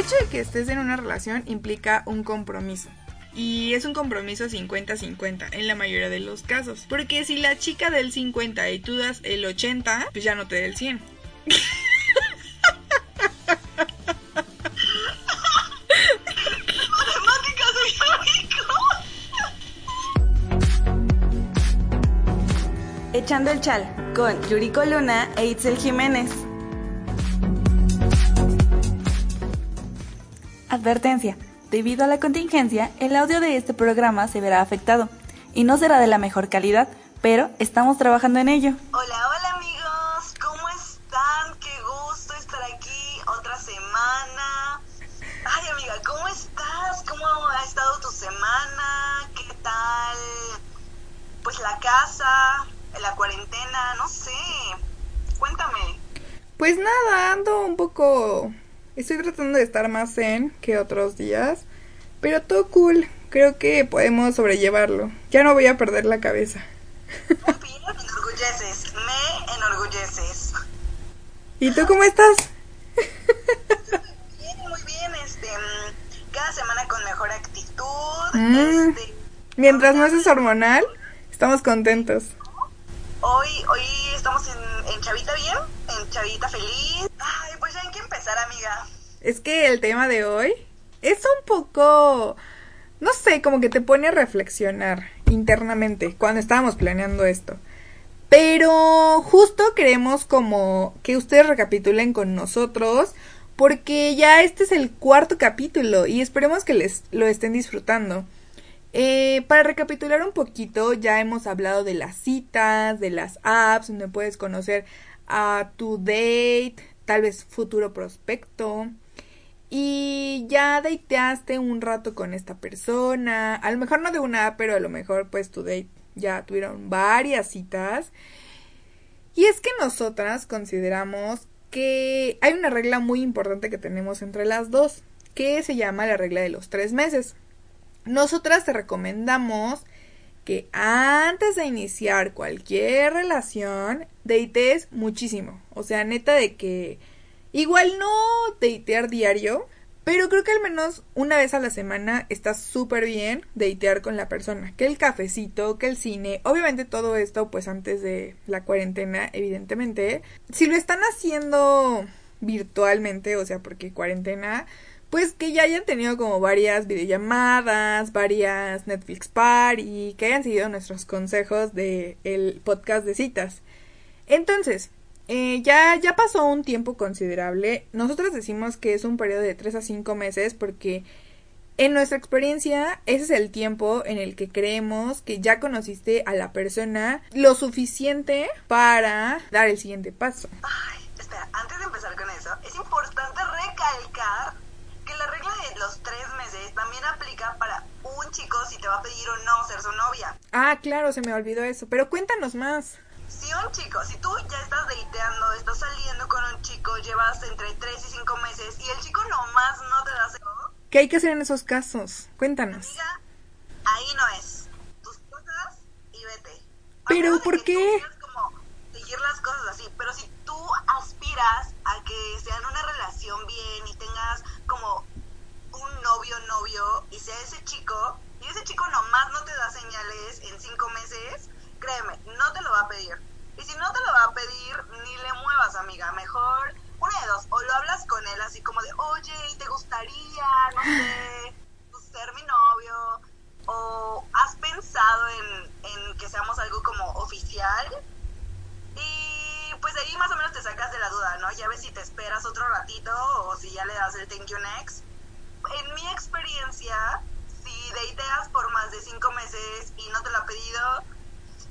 hecho de que estés en una relación implica un compromiso. Y es un compromiso 50-50 en la mayoría de los casos. Porque si la chica del 50 y tú das el 80, pues ya no te da el 100. Echando el chal con Yuriko Luna e Itzel Jiménez. Advertencia. Debido a la contingencia, el audio de este programa se verá afectado y no será de la mejor calidad, pero estamos trabajando en ello. Hola, hola amigos, ¿cómo están? Qué gusto estar aquí otra semana. Ay amiga, ¿cómo estás? ¿Cómo ha estado tu semana? ¿Qué tal? Pues la casa, la cuarentena, no sé. Cuéntame. Pues nada, ando un poco... Estoy tratando de estar más zen que otros días, pero todo cool. Creo que podemos sobrellevarlo. Ya no voy a perder la cabeza. Me enorgulleces, me enorgulleces. ¿Y tú cómo estás? Bien, muy bien, este, mm, cada semana con mejor actitud. Mm. Este, Mientras no es hormonal, estamos contentos. hoy, hoy estamos en, en Chavita bien, en Chavita feliz. Ay, pues ya hay que empezar, amiga. Es que el tema de hoy es un poco, no sé, como que te pone a reflexionar internamente cuando estábamos planeando esto. Pero justo queremos como que ustedes recapitulen con nosotros porque ya este es el cuarto capítulo y esperemos que les lo estén disfrutando. Eh, para recapitular un poquito, ya hemos hablado de las citas, de las apps, donde puedes conocer a tu date, tal vez futuro prospecto. Y ya dateaste un rato con esta persona. A lo mejor no de una pero a lo mejor pues tu date ya tuvieron varias citas. Y es que nosotras consideramos que hay una regla muy importante que tenemos entre las dos, que se llama la regla de los tres meses. Nosotras te recomendamos que antes de iniciar cualquier relación, datees muchísimo. O sea, neta de que igual no datear diario, pero creo que al menos una vez a la semana está súper bien datear con la persona. Que el cafecito, que el cine, obviamente todo esto pues antes de la cuarentena, evidentemente. Si lo están haciendo virtualmente, o sea, porque cuarentena, pues que ya hayan tenido como varias videollamadas, varias Netflix party, que hayan seguido nuestros consejos del el podcast de citas. Entonces, eh, ya, ya pasó un tiempo considerable. Nosotros decimos que es un periodo de 3 a 5 meses porque en nuestra experiencia ese es el tiempo en el que creemos que ya conociste a la persona lo suficiente para dar el siguiente paso. Ay, espera, antes de empezar con eso, es importante recalcar que la regla de los tres meses también aplica para un chico si te va a pedir o no ser su novia. Ah, claro, se me olvidó eso, pero cuéntanos más. Si un chico, si tú ya estás dateando, estás saliendo con un chico, llevas entre 3 y 5 meses y el chico nomás no te da sexo, ¿Qué hay que hacer en esos casos? Cuéntanos. amiga, ahí no es. Tus cosas y vete. ¿Pero por qué? como seguir las cosas así, pero si tú aspiras a que sean una relación bien y tengas como un novio novio y sea ese chico y ese chico nomás no te da señales en cinco meses, créeme, no te lo va a pedir. Y si no te lo va a pedir, ni le muevas, amiga. Mejor, una de dos, o lo hablas con él así como de, oye, ¿te gustaría, no sé, pues, ser mi novio? ¿O has pensado en, en que seamos algo como oficial? Y pues ahí más o menos te sacas de la duda, ¿no? Ya ves si te esperas otro ratito o si ya le das el thank you next. En mi experiencia, si dateas por más de cinco meses y no te lo ha pedido,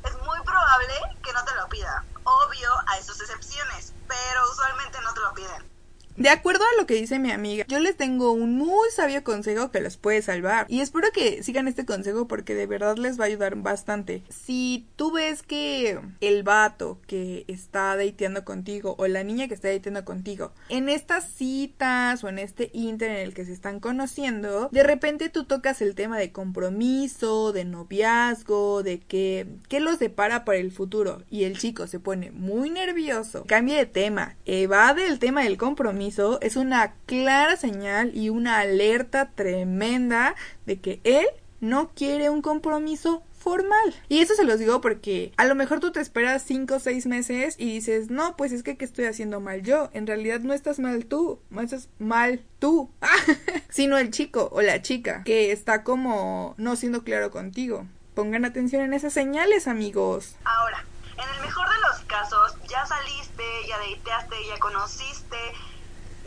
es muy probable que no te lo pida. Obvio, hay sus excepciones, pero usualmente no te lo piden. De acuerdo a lo que dice mi amiga, yo les tengo un muy sabio consejo que los puede salvar. Y espero que sigan este consejo porque de verdad les va a ayudar bastante. Si tú ves que el vato que está dateando contigo o la niña que está dateando contigo, en estas citas o en este inter en el que se están conociendo, de repente tú tocas el tema de compromiso, de noviazgo, de que, qué los depara para el futuro y el chico se pone muy nervioso, cambia de tema, evade el tema del compromiso es una clara señal y una alerta tremenda de que él no quiere un compromiso formal. Y eso se los digo porque a lo mejor tú te esperas cinco o seis meses y dices, no, pues es que ¿qué estoy haciendo mal yo? En realidad no estás mal tú, no estás mal tú, sino el chico o la chica que está como no siendo claro contigo. Pongan atención en esas señales, amigos. Ahora, en el mejor de los casos, ya saliste, ya deiteaste, ya conociste,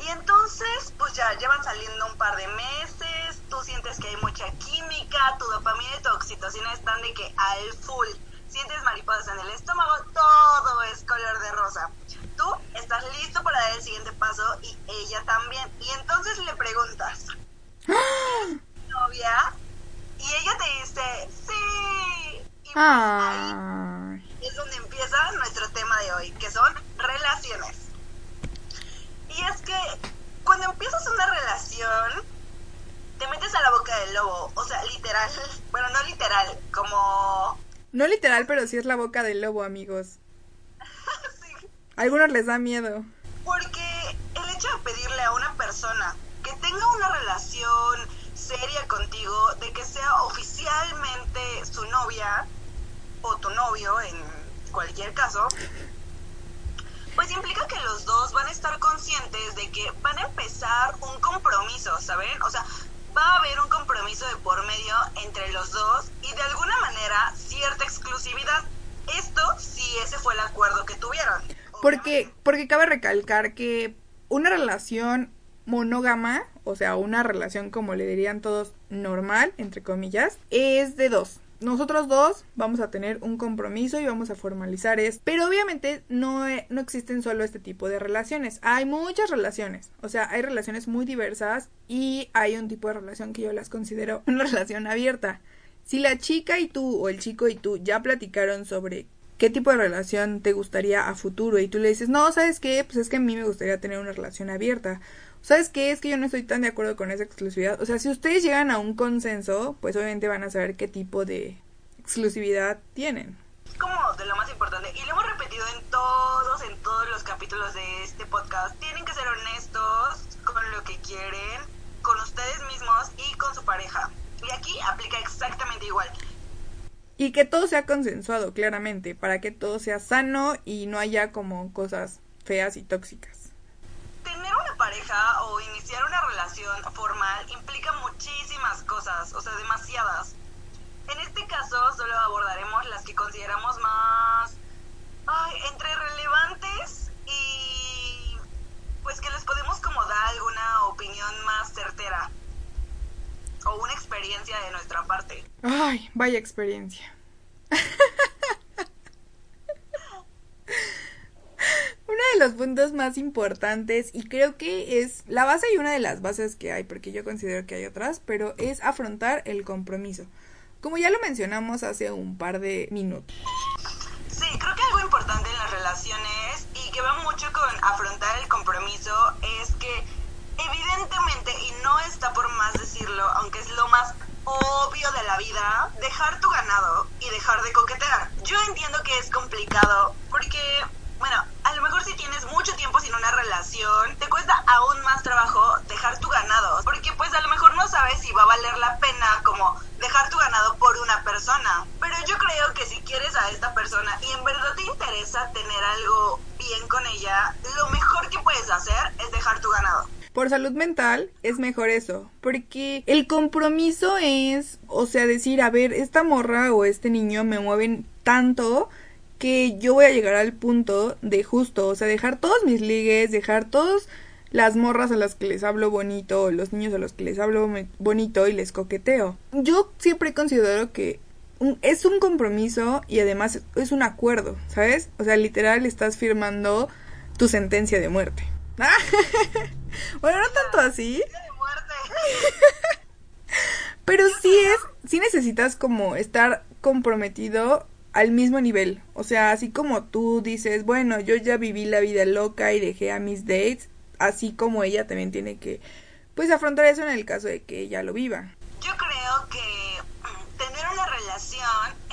y entonces, pues ya llevan saliendo un par de meses, tú sientes que hay mucha química, tu dopamina y tu oxitocina están de que al full. Sientes mariposas en el estómago, todo es color de rosa. Tú estás listo para dar el siguiente paso y ella también. Y entonces le preguntas, novia? Y ella te dice, sí. Y pues ahí es donde empieza nuestro tema de hoy, que son relaciones. Y es que cuando empiezas una relación, te metes a la boca del lobo. O sea, literal. Bueno, no literal, como... No literal, pero sí es la boca del lobo, amigos. sí. A algunos les da miedo. Porque el hecho de pedirle a una persona que tenga una relación seria contigo, de que sea oficialmente su novia o tu novio en cualquier caso, implica que los dos van a estar conscientes de que van a empezar un compromiso, ¿saben? O sea, va a haber un compromiso de por medio entre los dos y de alguna manera cierta exclusividad. Esto si ese fue el acuerdo que tuvieron. Porque, porque cabe recalcar que una relación monógama, o sea, una relación como le dirían todos normal, entre comillas, es de dos nosotros dos vamos a tener un compromiso y vamos a formalizar esto. Pero obviamente no, eh, no existen solo este tipo de relaciones. Hay muchas relaciones. O sea, hay relaciones muy diversas y hay un tipo de relación que yo las considero una relación abierta. Si la chica y tú o el chico y tú ya platicaron sobre qué tipo de relación te gustaría a futuro y tú le dices, no, ¿sabes qué? Pues es que a mí me gustaría tener una relación abierta. ¿Sabes qué? Es que yo no estoy tan de acuerdo con esa exclusividad. O sea, si ustedes llegan a un consenso, pues obviamente van a saber qué tipo de exclusividad tienen. Es como de lo más importante. Y lo hemos repetido en todos, en todos los capítulos de este podcast. Tienen que ser honestos con lo que quieren, con ustedes mismos y con su pareja. Y aquí aplica exactamente igual. Y que todo sea consensuado, claramente, para que todo sea sano y no haya como cosas feas y tóxicas pareja o iniciar una relación formal implica muchísimas cosas, o sea, demasiadas. En este caso solo abordaremos las que consideramos más entre relevantes y pues que les podemos como dar alguna opinión más certera o una experiencia de nuestra parte. Ay, vaya experiencia. Uno de los puntos más importantes y creo que es la base y una de las bases que hay, porque yo considero que hay otras, pero es afrontar el compromiso. Como ya lo mencionamos hace un par de minutos. Sí, creo que algo importante en las relaciones y que va mucho con afrontar el compromiso es que evidentemente, y no está por más decirlo, aunque es lo más obvio de la vida, dejar tu ganado y dejar de coquetear. Yo entiendo que es complicado porque bueno, lo mejor si tienes mucho tiempo sin una relación, te cuesta aún más trabajo dejar tu ganado, porque pues a lo mejor no sabes si va a valer la pena como dejar tu ganado por una persona. Pero yo creo que si quieres a esta persona y en verdad te interesa tener algo bien con ella, lo mejor que puedes hacer es dejar tu ganado por salud mental es mejor eso, porque el compromiso es, o sea, decir, a ver, esta morra o este niño me mueven tanto que yo voy a llegar al punto de justo, o sea, dejar todos mis ligues, dejar todas las morras a las que les hablo bonito, o los niños a los que les hablo bonito y les coqueteo. Yo siempre considero que es un compromiso y además es un acuerdo, ¿sabes? O sea, literal estás firmando tu sentencia de muerte. bueno, no tanto así. Pero sí es, sí necesitas como estar comprometido al mismo nivel. O sea, así como tú dices, bueno, yo ya viví la vida loca y dejé a mis dates, así como ella también tiene que, pues, afrontar eso en el caso de que ella lo viva. Yo creo que tener una relación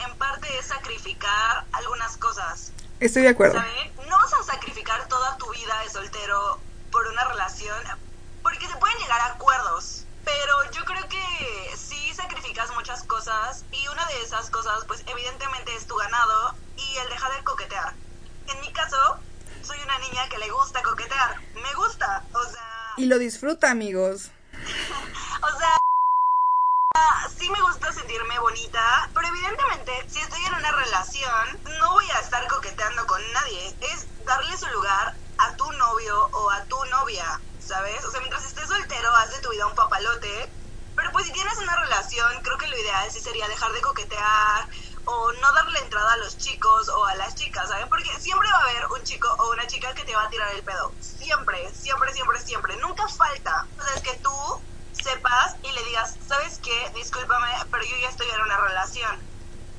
en parte es sacrificar algunas cosas. Estoy de acuerdo. No vas a sacrificar toda tu vida de soltero por una relación, porque se pueden llegar a acuerdos, pero yo creo que sacrificas muchas cosas y una de esas cosas pues evidentemente es tu ganado y el dejar de coquetear. En mi caso, soy una niña que le gusta coquetear, me gusta, o sea... Y lo disfruta, amigos. o sea, sí me gusta sentirme bonita, pero evidentemente si estoy en una relación no voy a estar coqueteando con nadie, es darle su lugar a tu novio o a tu novia, ¿sabes? O sea, mientras estés soltero, haz de tu vida un papalote, pero pues si tienes una relación, creo que lo ideal sí sería dejar de coquetear o no darle entrada a los chicos o a las chicas, ¿sabes? Porque siempre va a haber un chico o una chica que te va a tirar el pedo. Siempre, siempre, siempre, siempre. Nunca falta. O que tú sepas y le digas, ¿sabes qué? Discúlpame, pero yo ya estoy en una relación.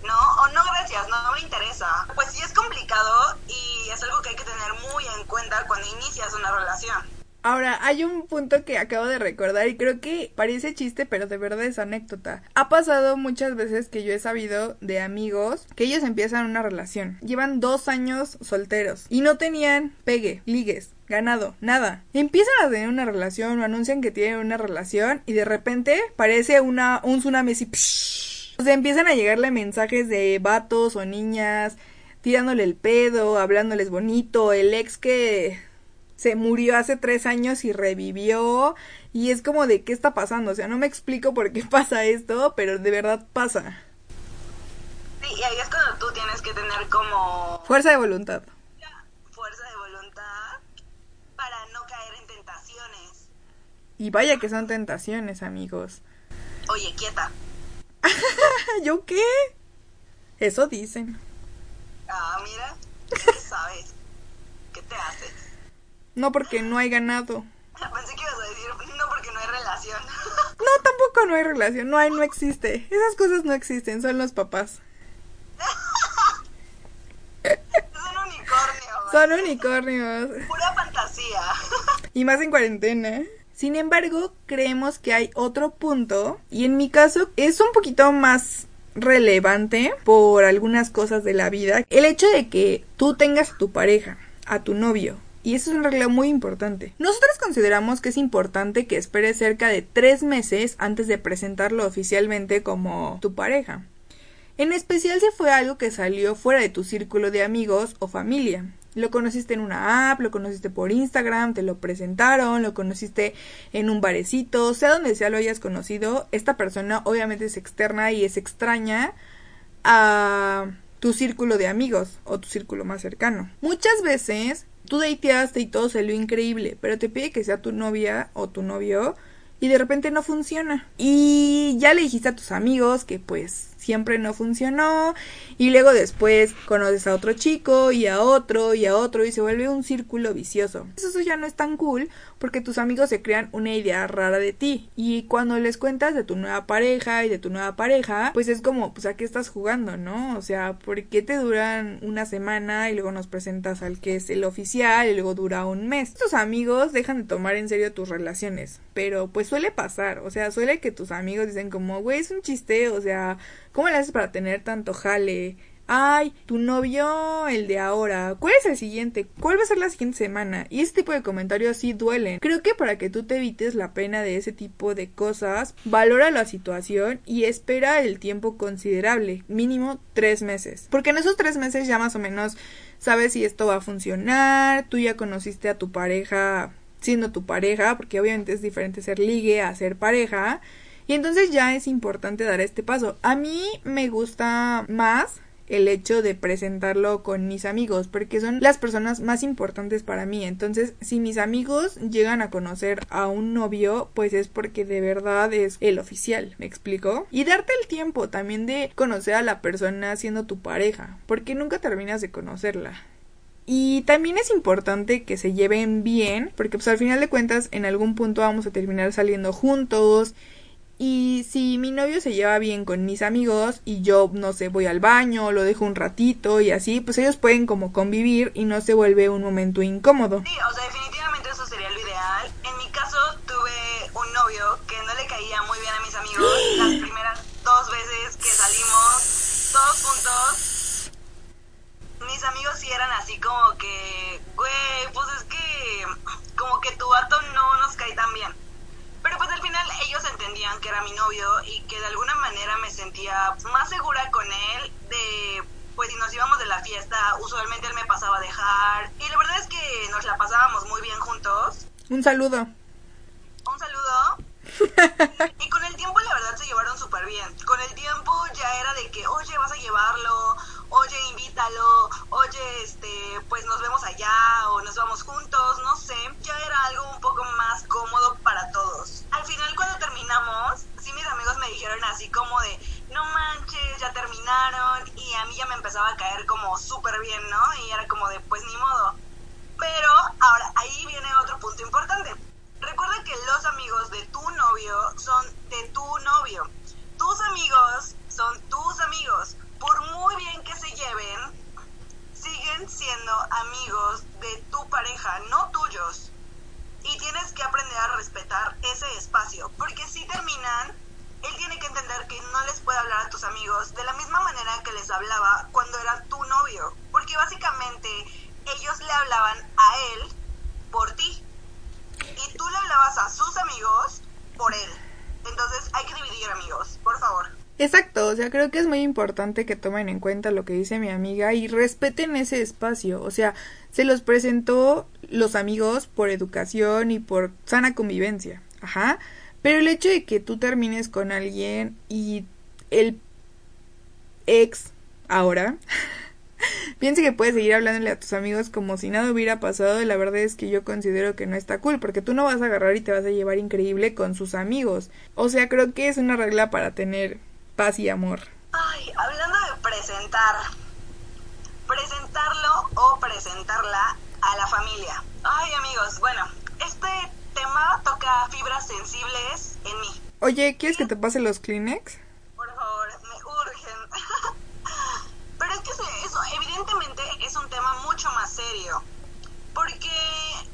¿No? O no, gracias, no, me interesa. Pues sí es complicado y es algo que hay que tener muy en cuenta cuando inicias una relación. Ahora, hay un punto que acabo de recordar y creo que parece chiste, pero de verdad es anécdota. Ha pasado muchas veces que yo he sabido de amigos que ellos empiezan una relación. Llevan dos años solteros y no tenían pegue, ligues, ganado, nada. Empiezan a tener una relación o anuncian que tienen una relación y de repente parece una, un tsunami así. O sea, empiezan a llegarle mensajes de vatos o niñas tirándole el pedo, hablándoles bonito, el ex que se murió hace tres años y revivió. Y es como de qué está pasando. O sea, no me explico por qué pasa esto, pero de verdad pasa. Sí, y ahí es cuando tú tienes que tener como... Fuerza de voluntad. Fuerza de voluntad para no caer en tentaciones. Y vaya que son tentaciones, amigos. Oye, quieta. ¿Yo qué? Eso dicen. Ah, mira, ¿qué sabes? ¿Qué te haces? No porque no hay ganado. Pensé que ibas a decir, no porque no hay relación. No, tampoco no hay relación, no hay, no existe. Esas cosas no existen, son los papás. son unicornios. Son unicornios. Pura fantasía. Y más en cuarentena. Sin embargo, creemos que hay otro punto, y en mi caso es un poquito más relevante por algunas cosas de la vida. El hecho de que tú tengas a tu pareja, a tu novio, y eso es una regla muy importante. Nosotros consideramos que es importante que esperes cerca de tres meses antes de presentarlo oficialmente como tu pareja. En especial si fue algo que salió fuera de tu círculo de amigos o familia. Lo conociste en una app, lo conociste por Instagram, te lo presentaron, lo conociste en un barecito, sea donde sea lo hayas conocido, esta persona obviamente es externa y es extraña a tu círculo de amigos o tu círculo más cercano. Muchas veces tú dateaste y todo salió increíble, pero te pide que sea tu novia o tu novio y de repente no funciona. Y ya le dijiste a tus amigos que pues siempre no funcionó y luego después conoces a otro chico y a otro y a otro y se vuelve un círculo vicioso. Eso ya no es tan cool porque tus amigos se crean una idea rara de ti y cuando les cuentas de tu nueva pareja y de tu nueva pareja, pues es como, pues a qué estás jugando, ¿no? O sea, ¿por qué te duran una semana y luego nos presentas al que es el oficial y luego dura un mes? Tus amigos dejan de tomar en serio tus relaciones, pero pues suele pasar, o sea, suele que tus amigos dicen como, güey, es un chiste, o sea, ¿Cómo le haces para tener tanto jale? Ay, tu novio, el de ahora. ¿Cuál es el siguiente? ¿Cuál va a ser la siguiente semana? Y ese tipo de comentarios sí duelen. Creo que para que tú te evites la pena de ese tipo de cosas, valora la situación y espera el tiempo considerable, mínimo tres meses. Porque en esos tres meses ya más o menos sabes si esto va a funcionar, tú ya conociste a tu pareja siendo tu pareja, porque obviamente es diferente ser ligue a ser pareja. Y entonces ya es importante dar este paso. A mí me gusta más el hecho de presentarlo con mis amigos porque son las personas más importantes para mí. Entonces si mis amigos llegan a conocer a un novio pues es porque de verdad es el oficial me explico y darte el tiempo también de conocer a la persona siendo tu pareja porque nunca terminas de conocerla. Y también es importante que se lleven bien porque pues al final de cuentas en algún punto vamos a terminar saliendo juntos y si mi novio se lleva bien con mis amigos y yo, no sé, voy al baño, lo dejo un ratito y así, pues ellos pueden como convivir y no se vuelve un momento incómodo. Sí, o sea, definitivamente eso sería lo ideal. En mi caso tuve un novio que no le caía muy bien a mis amigos las primeras dos veces que salimos todos juntos. Mis amigos sí eran así como que, güey, pues es que como que tu vato no nos cae tan bien. Pero pues al final ellos entendían que era mi novio y que de alguna manera me sentía más segura con él de pues si nos íbamos de la fiesta, usualmente él me pasaba a dejar y la verdad es que nos la pasábamos muy bien juntos. Un saludo. Un saludo. Y con el tiempo la verdad se llevaron súper bien. Con el tiempo ya era de que, oye, vas a llevarlo, oye, invítalo, oye, este, pues nos vemos allá o nos vamos juntos, no sé. Ya era algo un poco más cómodo para todos. Al final cuando terminamos, sí mis amigos me dijeron así como de, no manches, ya terminaron y a mí ya me empezaba a caer como súper bien, ¿no? Y era como de, pues ni modo. Pero ahora, ahí viene otro punto importante los amigos de tu novio son de tu novio. Tus amigos son tus amigos. Por muy bien que se lleven, siguen siendo amigos de tu pareja, no tuyos. Y tienes que aprender a respetar ese espacio, porque si terminan, él tiene que entender que no les puede hablar a tus amigos de la misma manera que les hablaba cuando era tu novio, porque básicamente ellos le hablaban a él por ti tú le hablabas a sus amigos por él. Entonces hay que dividir amigos, por favor. Exacto, o sea, creo que es muy importante que tomen en cuenta lo que dice mi amiga y respeten ese espacio. O sea, se los presentó los amigos por educación y por sana convivencia. Ajá. Pero el hecho de que tú termines con alguien y el ex ahora Piense que puedes seguir hablándole a tus amigos como si nada hubiera pasado. La verdad es que yo considero que no está cool, porque tú no vas a agarrar y te vas a llevar increíble con sus amigos. O sea, creo que es una regla para tener paz y amor. Ay, hablando de presentar, presentarlo o presentarla a la familia. Ay, amigos, bueno, este tema toca fibras sensibles en mí. Oye, ¿quieres que te pase los Kleenex? Por favor, me urgen. Pero es que eso evidentemente es un tema mucho más serio, porque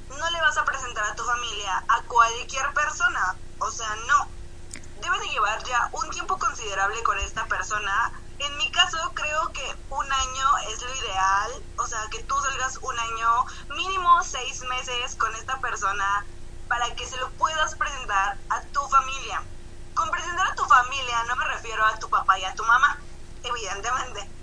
no le vas a presentar a tu familia a cualquier persona, o sea, no. Debes de llevar ya un tiempo considerable con esta persona. En mi caso creo que un año es lo ideal, o sea, que tú salgas un año, mínimo seis meses con esta persona para que se lo puedas presentar a tu familia. Con presentar a tu familia no me refiero a tu papá y a tu mamá, evidentemente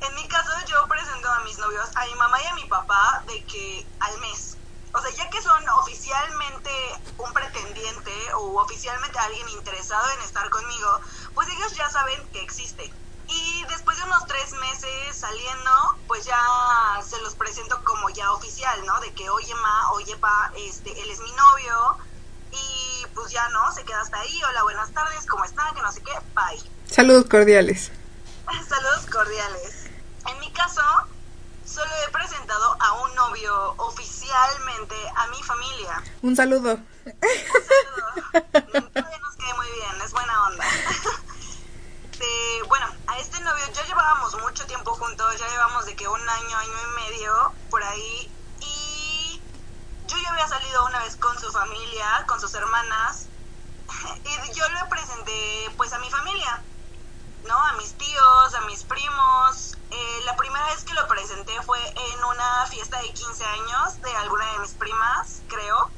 en mi caso, yo presento a mis novios, a mi mamá y a mi papá, de que al mes. O sea, ya que son oficialmente un pretendiente o oficialmente alguien interesado en estar conmigo, pues ellos ya saben que existe. Y después de unos tres meses saliendo, pues ya se los presento como ya oficial, ¿no? De que, oye, ma, oye, pa, este, él es mi novio. Y pues ya, ¿no? Se queda hasta ahí. Hola, buenas tardes, ¿cómo están? Que no sé qué, bye. Saludos cordiales. Saludos cordiales. En mi caso, solo he presentado a un novio oficialmente a mi familia. Un saludo. Un saludo. nos quede muy bien, es buena onda. bueno, a este novio ya llevábamos mucho tiempo juntos, ya llevamos de que un año, año y medio por ahí. Y yo ya había salido una vez con su familia, con sus hermanas. Y yo le presenté pues a mi familia. ¿No? A mis tíos, a mis primos. Eh, la primera vez que lo presenté fue en una fiesta de 15 años de alguna de mis primas, creo.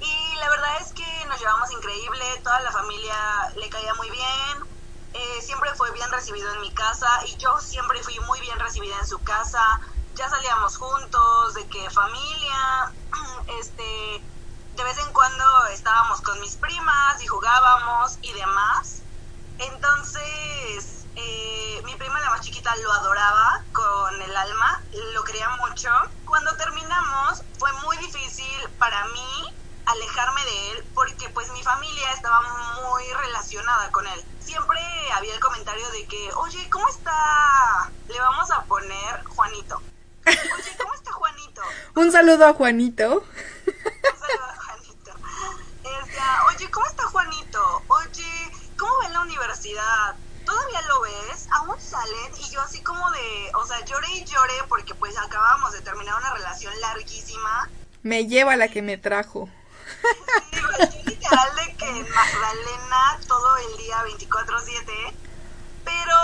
Y la verdad es que nos llevamos increíble, toda la familia le caía muy bien, eh, siempre fue bien recibido en mi casa y yo siempre fui muy bien recibida en su casa. Ya salíamos juntos, de que familia, este, de vez en cuando estábamos con mis primas y jugábamos y demás. Entonces, eh, mi prima, la más chiquita, lo adoraba con el alma, lo quería mucho. Cuando terminamos, fue muy difícil para mí alejarme de él porque pues mi familia estaba muy relacionada con él. Siempre había el comentario de que, oye, ¿cómo está? Le vamos a poner Juanito. Oye, ¿cómo está Juanito? Un saludo a Juanito. Universidad? ¿Todavía lo ves? ¿Aún salen? Y yo así como de, o sea, lloré y lloré porque pues acabamos de terminar una relación larguísima. Me lleva la que me trajo. Sí, literal de que en Magdalena todo el día 24/7, pero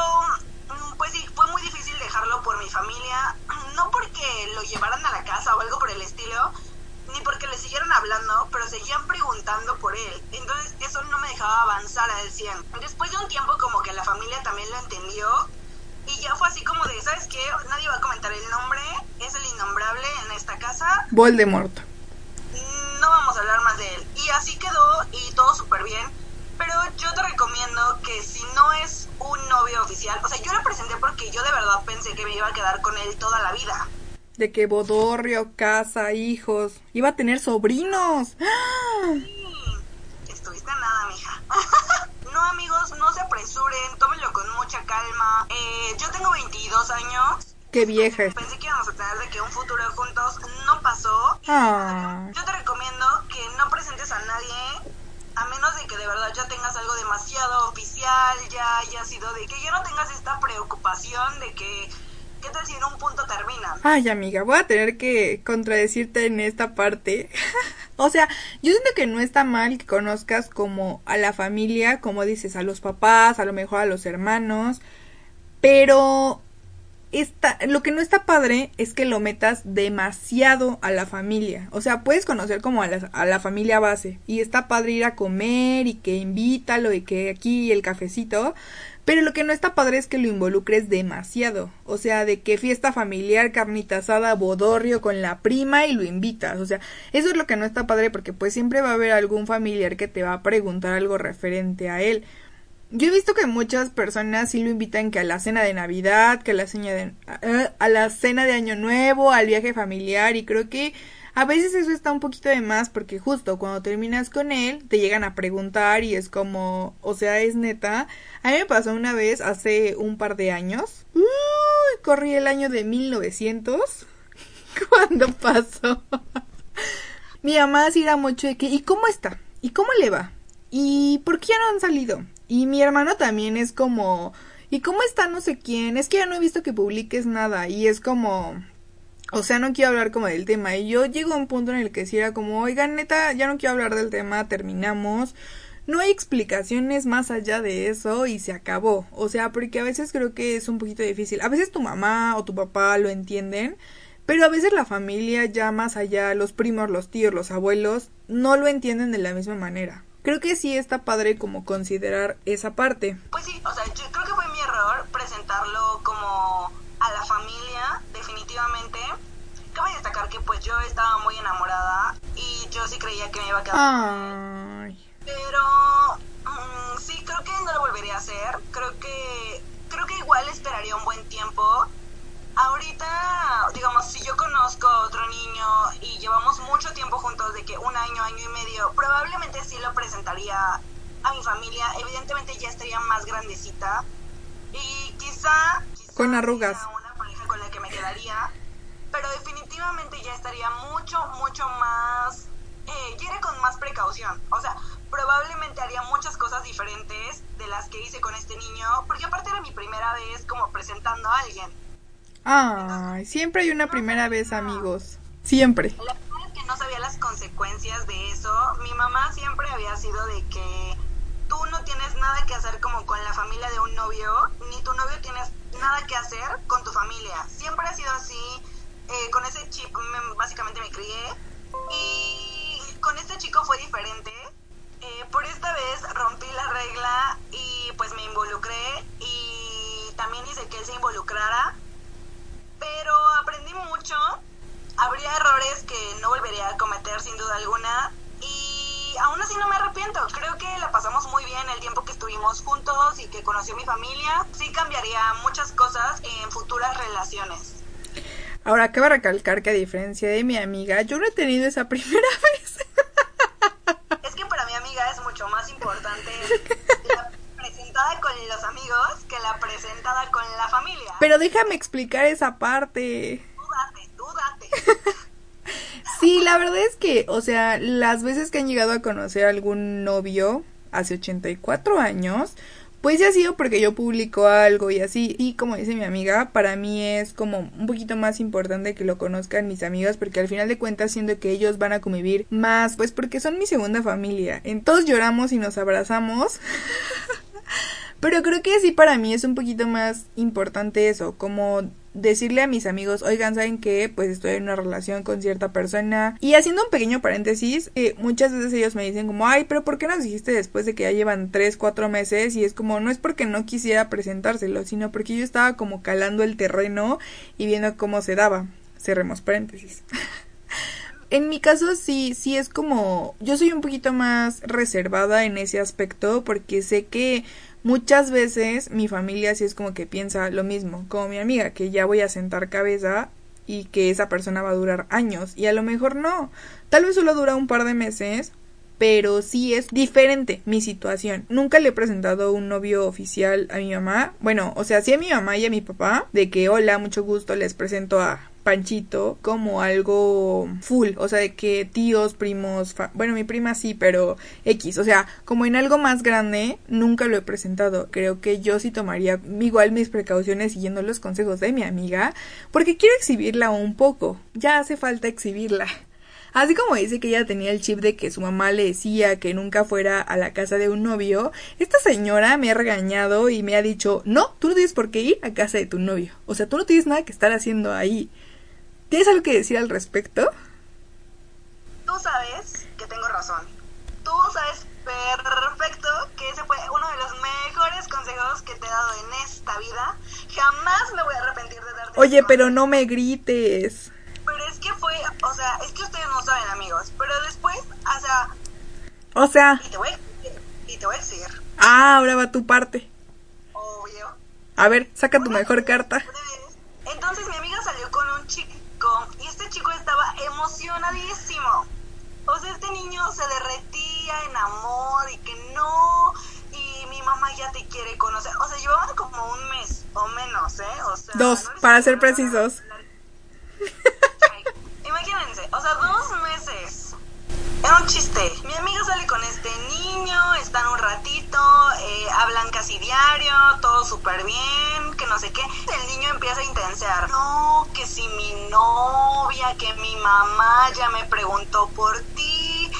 mm, pues sí, fue muy difícil dejarlo por mi familia, no porque lo llevaran a la casa o algo por el estilo, ni porque le siguieron hablando, pero seguían preguntando por él. Entonces eso no me dejaba avanzar al 100. Después de un tiempo como que la familia también lo entendió y ya fue así como de, ¿sabes qué? Nadie va a comentar el nombre, es el innombrable en esta casa. Voldemort. No vamos a hablar más de él. Y así quedó y todo súper bien. Pero yo te recomiendo que si no es un novio oficial, o sea, yo lo presenté porque yo de verdad pensé que me iba a quedar con él toda la vida. De que bodorrio, casa, hijos. Iba a tener sobrinos. Sí, estuviste nada, mija. no, amigos, no se apresuren, tómenlo con mucha calma. Eh, yo tengo 22 años. Qué vieja. Pensé que íbamos a tener de que un futuro juntos no pasó. Ah. Yo te recomiendo que no presentes a nadie a menos de que de verdad ya tengas algo demasiado oficial, ya haya sido de que ya no tengas esta preocupación de que ¿qué tal si en un punto? Ay, amiga, voy a tener que contradecirte en esta parte. o sea, yo siento que no está mal que conozcas como a la familia, como dices, a los papás, a lo mejor a los hermanos, pero está, lo que no está padre es que lo metas demasiado a la familia. O sea, puedes conocer como a la, a la familia base y está padre ir a comer y que invítalo y que aquí el cafecito. Pero lo que no está padre es que lo involucres demasiado. O sea, de que fiesta familiar, carnita asada, bodorrio con la prima y lo invitas. O sea, eso es lo que no está padre porque pues siempre va a haber algún familiar que te va a preguntar algo referente a él. Yo he visto que muchas personas sí lo invitan que a la cena de Navidad, que a la cena de, a, a la cena de Año Nuevo, al viaje familiar y creo que a veces eso está un poquito de más porque justo cuando terminas con él te llegan a preguntar y es como, o sea, es neta. A mí me pasó una vez hace un par de años. Uy, corrí el año de 1900. cuando pasó? Mi mamá sí era mucho de que, ¿y cómo está? ¿Y cómo le va? ¿Y por qué no han salido? Y mi hermano también es como, ¿y cómo está no sé quién? Es que ya no he visto que publiques nada. Y es como, o sea, no quiero hablar como del tema. Y yo llego a un punto en el que si era como, oigan, neta, ya no quiero hablar del tema, terminamos. No hay explicaciones más allá de eso y se acabó. O sea, porque a veces creo que es un poquito difícil. A veces tu mamá o tu papá lo entienden, pero a veces la familia ya más allá, los primos, los tíos, los abuelos, no lo entienden de la misma manera. Creo que sí está padre como considerar esa parte. Pues sí, o sea, yo creo que fue mi error presentarlo como a la familia, definitivamente. Cabe destacar que pues yo estaba muy enamorada y yo sí creía que me iba a quedar. Ay. Pero mm, sí, creo que no lo volvería a hacer. Creo que creo que igual esperaría un buen tiempo. Ahorita, digamos, si yo conozco a otro niño y llevamos mucho tiempo juntos, de que un año, año y medio, probablemente sí lo presentaría a mi familia. Evidentemente ya estaría más grandecita y quizá, quizá Con arrugas. una pareja con la que me quedaría, pero definitivamente ya estaría mucho, mucho más, eh, ya iría con más precaución. O sea, probablemente haría muchas cosas diferentes de las que hice con este niño, porque aparte era mi primera vez como presentando a alguien. Ay, siempre hay una primera vez, amigos. Siempre. La verdad es que no sabía las consecuencias de eso. Mi mamá siempre había sido de que tú no tienes nada que hacer como con la familia de un novio, ni tu novio tienes nada que hacer con tu familia. Siempre ha sido así. Eh, con ese chip me- básicamente me crié. Y con este chico fue diferente. Eh, por esta vez rompí la regla y pues me involucré y también hice que él se involucrara. Pero aprendí mucho. Habría errores que no volvería a cometer sin duda alguna. Aún así no me arrepiento. Creo que la pasamos muy bien el tiempo que estuvimos juntos y que conoció mi familia. Sí cambiaría muchas cosas en futuras relaciones. Ahora, cabe recalcar que a diferencia de mi amiga, yo no he tenido esa primera vez. Es que para mi amiga es mucho más importante la presentada con los amigos que la presentada con la familia. Pero déjame explicar esa parte. Dúdate, dúdate. Sí, la verdad es que, o sea, las veces que han llegado a conocer a algún novio hace 84 años, pues ya ha sido porque yo publico algo y así. Y como dice mi amiga, para mí es como un poquito más importante que lo conozcan mis amigos porque al final de cuentas siento que ellos van a convivir más, pues porque son mi segunda familia. Entonces lloramos y nos abrazamos. Pero creo que sí para mí es un poquito más importante eso, como decirle a mis amigos, oigan, ¿saben qué? Pues estoy en una relación con cierta persona. Y haciendo un pequeño paréntesis, eh, muchas veces ellos me dicen como, ay, pero ¿por qué nos dijiste después de que ya llevan 3, 4 meses? Y es como, no es porque no quisiera presentárselo, sino porque yo estaba como calando el terreno y viendo cómo se daba. Cerremos paréntesis. En mi caso sí, sí es como yo soy un poquito más reservada en ese aspecto porque sé que muchas veces mi familia sí es como que piensa lo mismo, como mi amiga, que ya voy a sentar cabeza y que esa persona va a durar años y a lo mejor no, tal vez solo dura un par de meses, pero sí es diferente mi situación. Nunca le he presentado un novio oficial a mi mamá. Bueno, o sea, sí a mi mamá y a mi papá, de que hola, mucho gusto, les presento a Panchito como algo full, o sea, de que tíos, primos, bueno, mi prima sí, pero X, o sea, como en algo más grande, nunca lo he presentado. Creo que yo sí tomaría igual mis precauciones siguiendo los consejos de mi amiga, porque quiero exhibirla un poco. Ya hace falta exhibirla. Así como dice que ella tenía el chip de que su mamá le decía que nunca fuera a la casa de un novio, esta señora me ha regañado y me ha dicho, no, tú no tienes por qué ir a casa de tu novio. O sea, tú no tienes nada que estar haciendo ahí. ¿Tienes algo que decir al respecto? Tú sabes que tengo razón. Tú sabes perfecto que ese fue uno de los mejores consejos que te he dado en esta vida. Jamás me voy a arrepentir de darte. Oye, pero no me grites. Pero es que fue, o sea, es que ustedes no saben, amigos. Pero después, o sea. O sea. Y te voy, y te voy a decir. Ah, ahora va tu parte. Obvio. A ver, saca tu mejor carta. Entonces mi amiga emocionadísimo. O sea, este niño se derretía en amor y que no, y mi mamá ya te quiere conocer. O sea, llevaban como un mes o menos, ¿eh? O sea, dos, para ser precisos. imagínense, o sea, dos meses. Era un chiste. Mi amiga sale con este niño, están un ratito, eh, hablan casi diario, todo súper bien, que no sé qué. El niño empieza a intensear. No, que si mi novia, que mi mamá ya me preguntó por ti,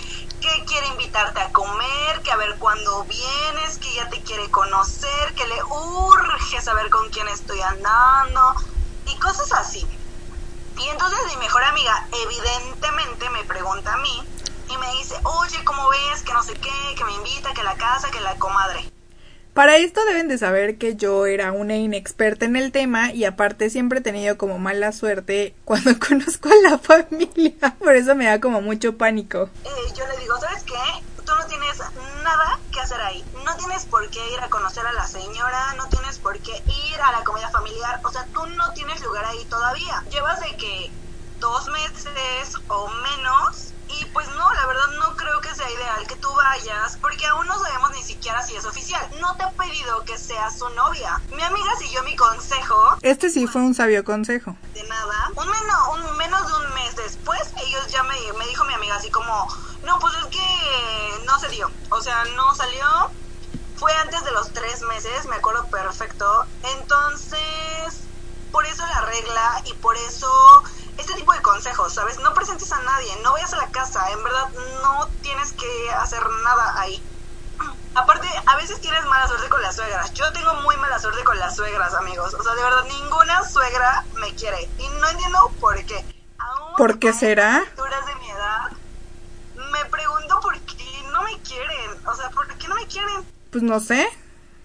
que quiere invitarte a comer, que a ver cuándo vienes, que ya te quiere conocer, que le urge saber con quién estoy andando y cosas así. Y entonces mi mejor amiga evidentemente me pregunta a mí y me dice, oye, ¿cómo ves? Que no sé qué, que me invita, que la casa, que la comadre. Para esto deben de saber que yo era una inexperta en el tema y aparte siempre he tenido como mala suerte cuando conozco a la familia. Por eso me da como mucho pánico. Eh, yo le digo, ¿sabes qué? Tú no tienes nada que hacer ahí. No tienes por qué ir a conocer a la señora, no tienes por qué ir a la comida familiar. O sea, tú no tienes lugar ahí todavía. Llevas de que dos meses o menos y pues no, la verdad no creo que sea ideal que tú vayas porque aún no sabemos ni siquiera si es oficial. No te he pedido que seas su novia. Mi amiga siguió mi consejo. Este sí fue un sabio consejo. De nada. Un, menos, un menos de un mes después, ellos ya me, me dijo mi amiga así como, no, pues es que no se dio. O sea, no salió. Fue antes de los tres meses, me acuerdo perfecto. Entonces, por eso la regla y por eso este tipo de consejos, ¿sabes? No presentes a nadie, no vayas a la casa, en verdad no tienes que hacer nada ahí. Aparte, a veces tienes mala suerte con las suegras. Yo tengo muy mala suerte con las suegras, amigos. O sea, de verdad, ninguna suegra me quiere. Y no entiendo por qué. ¿Por qué será? de mi edad, me pregunto por qué no me quieren. O sea, ¿por qué no me quieren? Pues no sé.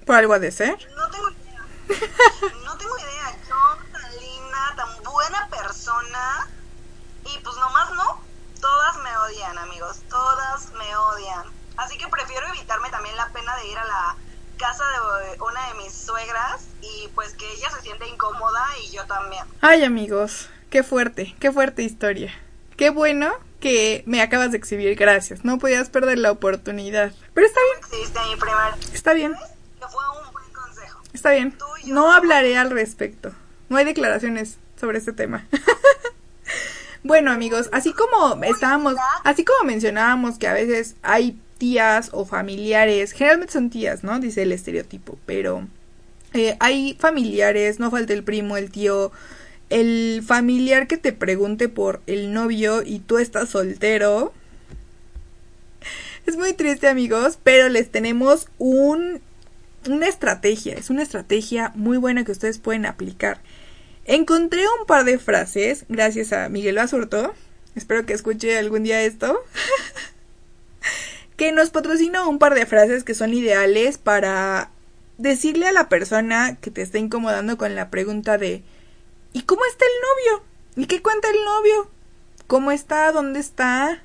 Por algo de ser. No tengo idea. Yo tan linda, tan buena persona. Y pues nomás no. Todas me odian, amigos. Todas me odian. Así que prefiero evitarme también la pena de ir a la casa de una de mis suegras y pues que ella se siente incómoda y yo también. Ay, amigos. Qué fuerte, qué fuerte historia. Qué bueno que me acabas de exhibir, gracias. No podías perder la oportunidad. Pero está bien. Está bien. fue un buen consejo. Está bien. No hablaré al respecto. No hay declaraciones sobre este tema. bueno, amigos, así como estábamos, así como mencionábamos que a veces hay tías o familiares, generalmente son tías, ¿no? Dice el estereotipo, pero eh, hay familiares, no falta el primo, el tío, el familiar que te pregunte por el novio y tú estás soltero. Es muy triste amigos, pero les tenemos un una estrategia, es una estrategia muy buena que ustedes pueden aplicar. Encontré un par de frases gracias a Miguel Basurto, espero que escuche algún día esto, que nos patrocina un par de frases que son ideales para decirle a la persona que te está incomodando con la pregunta de ¿y cómo está el novio? ¿Y qué cuenta el novio? ¿Cómo está? ¿Dónde está?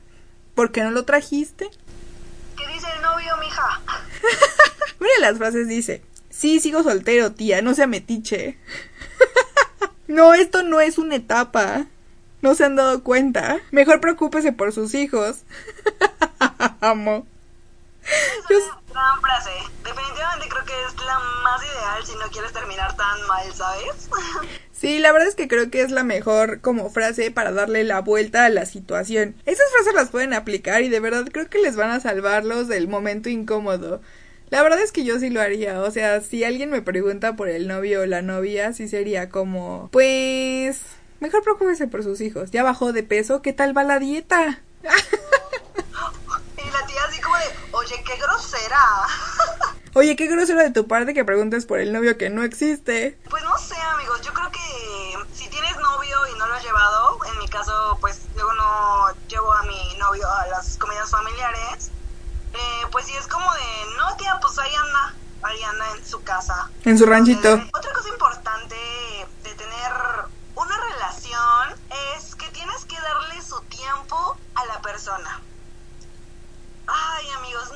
¿Por qué no lo trajiste? ¿Qué dice el novio, mija? Mira las frases dice, sí, sigo soltero, tía, no sea metiche. No, esto no es una etapa. No se han dado cuenta. Mejor preocúpese por sus hijos. Amo. Es una gran frase. Definitivamente creo que es la más ideal si no quieres terminar tan mal, ¿sabes? Sí, la verdad es que creo que es la mejor como frase para darle la vuelta a la situación. Esas frases las pueden aplicar y de verdad creo que les van a salvarlos del momento incómodo. La verdad es que yo sí lo haría, o sea, si alguien me pregunta por el novio o la novia, sí sería como, pues, mejor preocúpese por sus hijos. Ya bajó de peso, ¿qué tal va la dieta? y la tía así como de, oye, qué grosera. Oye, qué grosero de tu parte que preguntes por el novio que no existe. Pues no sé, amigos, yo creo que si tienes novio y no lo has llevado, en mi caso, pues luego no llevo a mi novio a las comidas familiares, pues sí es como de, no, tía, pues ahí anda, ahí anda en su casa. En su ranchito. Eh, otra cosa importante de tener una relación es que tienes que darle su tiempo a la persona. Ay, amigos,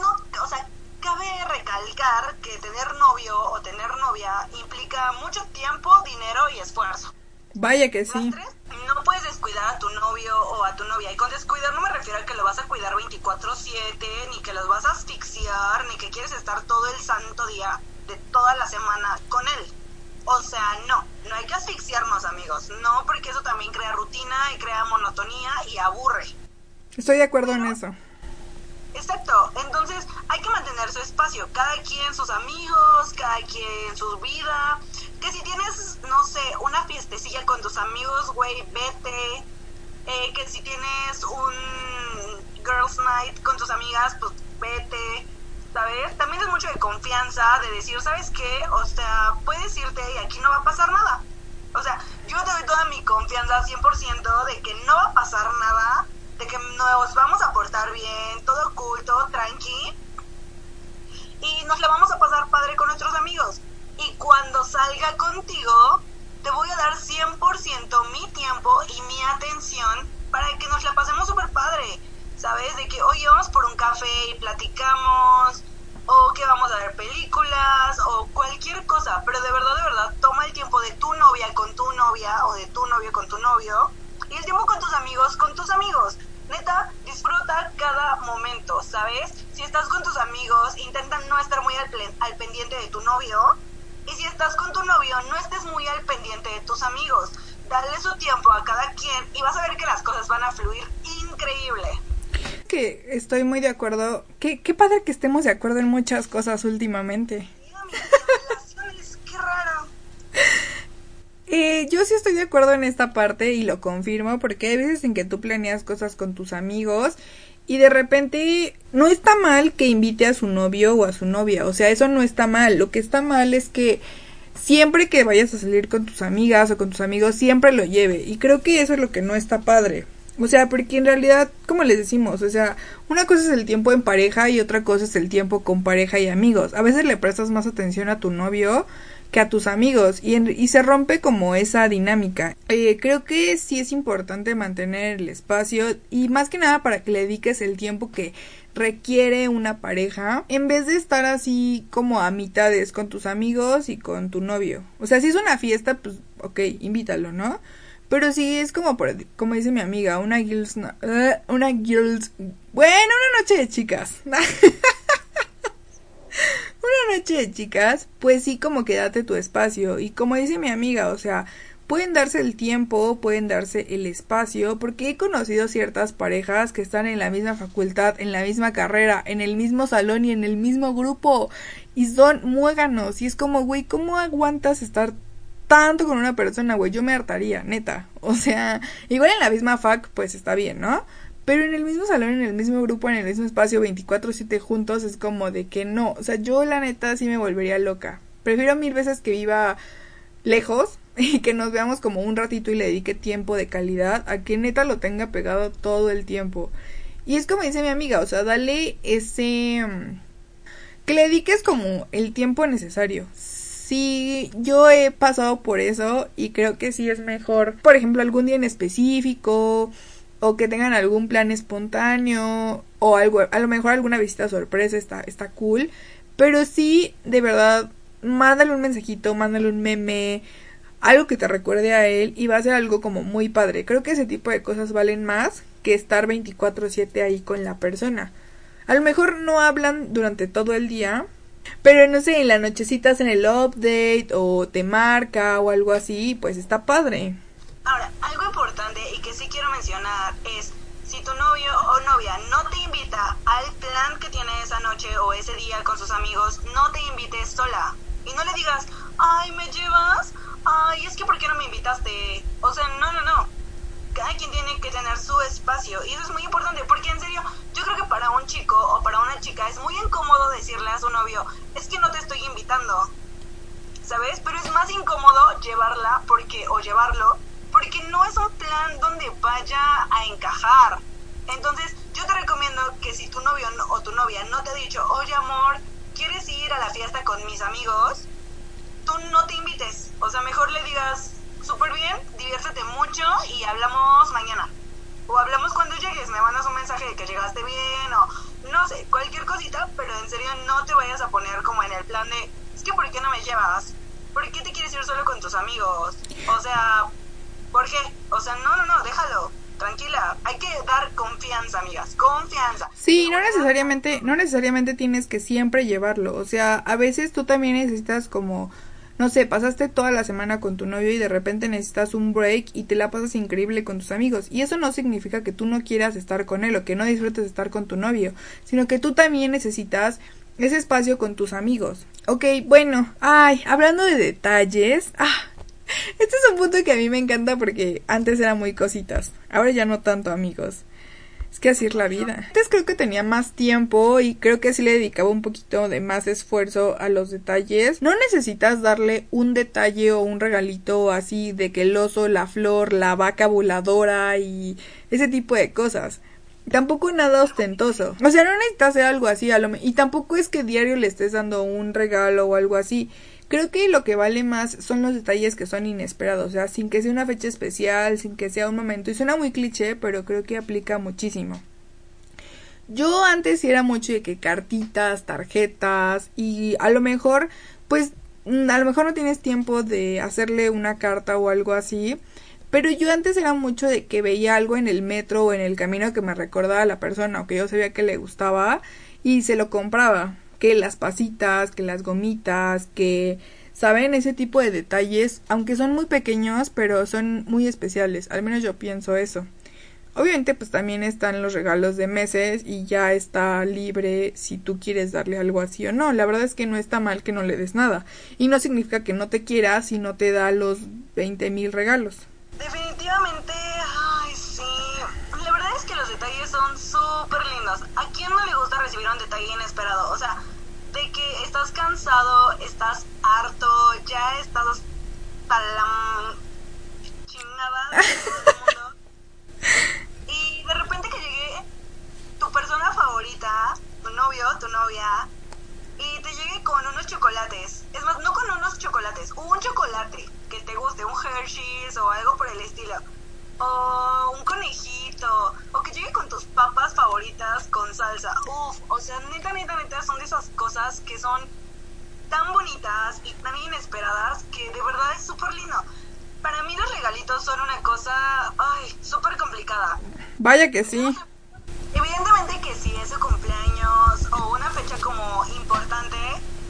no, o sea, cabe recalcar que tener novio o tener novia implica mucho tiempo, dinero y esfuerzo. Vaya que sí. A tu novio o a tu novia. Y con descuidar no me refiero a que lo vas a cuidar 24/7, ni que los vas a asfixiar, ni que quieres estar todo el santo día de toda la semana con él. O sea, no, no hay que asfixiarnos amigos. No, porque eso también crea rutina y crea monotonía y aburre. Estoy de acuerdo en eso. Exacto, entonces hay que mantener su espacio, cada quien sus amigos, cada quien su vida. Que si tienes, no sé, una fiestecilla con tus amigos, güey, vete. Eh, que si tienes un girls night con tus amigas, pues vete. ¿Sabes? También es mucho de confianza, de decir, ¿sabes qué? O sea, puedes irte y aquí no va a pasar nada. O sea, yo te doy toda mi confianza 100% de que no va a pasar nada de que nos vamos a portar bien, todo cool, todo tranqui. Y nos la vamos a pasar padre con nuestros amigos. Y cuando salga contigo, te voy a dar 100% mi tiempo y mi atención para que nos la pasemos súper padre. ¿Sabes? De que, oye, vamos por un café y platicamos, o que vamos a ver películas, o cualquier cosa. Pero de verdad, de verdad, toma el tiempo de tu novia con tu novia, o de tu novio con tu novio, y el tiempo con tus amigos, con tus amigos. Neta, disfruta cada momento, ¿sabes? Si estás con tus amigos, intenta no estar muy al, pendiente de tu novio. Estás con tu novio, no estés muy al pendiente de tus amigos. Dale su tiempo a cada quien y vas a ver que las cosas van a fluir increíble. Que estoy muy de acuerdo. Qué, qué padre que estemos de acuerdo en muchas cosas últimamente. Sí, amiga, relaciones, qué raro. Eh, yo sí estoy de acuerdo en esta parte y lo confirmo porque hay veces en que tú planeas cosas con tus amigos y de repente no está mal que invite a su novio o a su novia, o sea, eso no está mal, lo que está mal es que siempre que vayas a salir con tus amigas o con tus amigos siempre lo lleve y creo que eso es lo que no está padre. O sea, porque en realidad, como les decimos, o sea, una cosa es el tiempo en pareja y otra cosa es el tiempo con pareja y amigos. A veces le prestas más atención a tu novio que a tus amigos y, en, y se rompe como esa dinámica. Eh, creo que sí es importante mantener el espacio y más que nada para que le dediques el tiempo que requiere una pareja en vez de estar así como a mitades con tus amigos y con tu novio. O sea, si es una fiesta, pues ok, invítalo, ¿no? Pero sí es como por, como dice mi amiga, una girls, uh, una girls, bueno, una noche de chicas. una noche de chicas, pues sí como que date tu espacio. Y como dice mi amiga, o sea, pueden darse el tiempo, pueden darse el espacio, porque he conocido ciertas parejas que están en la misma facultad, en la misma carrera, en el mismo salón y en el mismo grupo, y son muéganos, y es como, güey, ¿cómo aguantas estar tanto con una persona, güey? Yo me hartaría, neta. O sea, igual en la misma fac, pues está bien, ¿no? pero en el mismo salón, en el mismo grupo, en el mismo espacio, 24/7 juntos, es como de que no, o sea, yo la neta sí me volvería loca. Prefiero mil veces que viva lejos y que nos veamos como un ratito y le dedique tiempo de calidad a que neta lo tenga pegado todo el tiempo. Y es como dice mi amiga, o sea, dale ese... Mm, que le dediques como el tiempo necesario. Sí, yo he pasado por eso y creo que sí es mejor, por ejemplo, algún día en específico o que tengan algún plan espontáneo o algo, a lo mejor alguna visita sorpresa está, está cool, pero sí, de verdad, mándale un mensajito, mándale un meme, algo que te recuerde a él y va a ser algo como muy padre. Creo que ese tipo de cosas valen más que estar 24/7 ahí con la persona. A lo mejor no hablan durante todo el día, pero no sé, en la nochecitas en el update o te marca o algo así, pues está padre. Ahora, algo importante y que sí quiero mencionar es, si tu novio o novia no te invita al plan que tiene esa noche o ese día con sus amigos, no te invites sola. Y no le digas, ay, ¿me llevas? Ay, es que ¿por qué no me invitaste? O sea, no, no, no. Cada quien tiene que tener su espacio. Y eso es muy importante, porque en serio, yo creo que para un chico o para una chica es muy incómodo decirle a su novio, es que no te estoy invitando. ¿Sabes? Pero es más incómodo llevarla porque, o llevarlo porque no es un plan donde vaya a encajar. Entonces, yo te recomiendo que si tu novio o tu novia no te ha dicho, oye amor, ¿quieres ir a la fiesta con mis amigos? Tú no te invites. O sea, mejor le digas, súper bien, diviértete mucho y hablamos mañana. O hablamos cuando llegues, me mandas un mensaje de que llegaste bien o no sé, cualquier cosita, pero en serio no te vayas a poner como en el plan de, es que ¿por qué no me llevas? ¿Por qué te quieres ir solo con tus amigos? O sea, ¿Por qué? O sea, no, no, no, déjalo. Tranquila, hay que dar confianza, amigas, confianza. Sí, no necesariamente, no necesariamente tienes que siempre llevarlo. O sea, a veces tú también necesitas como no sé, pasaste toda la semana con tu novio y de repente necesitas un break y te la pasas increíble con tus amigos. Y eso no significa que tú no quieras estar con él o que no disfrutes de estar con tu novio, sino que tú también necesitas ese espacio con tus amigos. Ok, bueno, ay, hablando de detalles, ah, este es un punto que a mí me encanta porque antes era muy cositas, ahora ya no tanto amigos. Es que así es la vida. Antes creo que tenía más tiempo y creo que así le dedicaba un poquito de más esfuerzo a los detalles. No necesitas darle un detalle o un regalito así de que el oso, la flor, la vaca voladora y ese tipo de cosas. Tampoco nada ostentoso. O sea, no necesitas hacer algo así a lo y tampoco es que diario le estés dando un regalo o algo así. Creo que lo que vale más son los detalles que son inesperados, o sea, sin que sea una fecha especial, sin que sea un momento. Y suena muy cliché, pero creo que aplica muchísimo. Yo antes era mucho de que cartitas, tarjetas y a lo mejor, pues, mm, a lo mejor no tienes tiempo de hacerle una carta o algo así. Pero yo antes era mucho de que veía algo en el metro o en el camino que me recordaba a la persona o que yo sabía que le gustaba y se lo compraba que las pasitas, que las gomitas, que saben ese tipo de detalles, aunque son muy pequeños, pero son muy especiales, al menos yo pienso eso. Obviamente pues también están los regalos de meses y ya está libre si tú quieres darle algo así o no. La verdad es que no está mal que no le des nada. Y no significa que no te quiera si no te da los 20 mil regalos. Definitivamente, recibir un detalle inesperado? O sea, de que estás cansado, estás harto, ya estás hasta la chingada de todo el mundo. Y de repente que llegue tu persona favorita, tu novio, tu novia, y te llegue con unos chocolates. Es más, no con unos chocolates, un chocolate que te guste, un Hershey's o algo por el estilo. O un conejito, o que llegue con tus papas favoritas con salsa. Uf, o sea, neta, neta, neta, son de esas cosas que son tan bonitas y tan inesperadas que de verdad es súper lindo. Para mí los regalitos son una cosa, ay, súper complicada. Vaya que sí. Evidentemente que si es su cumpleaños o una fecha como importante,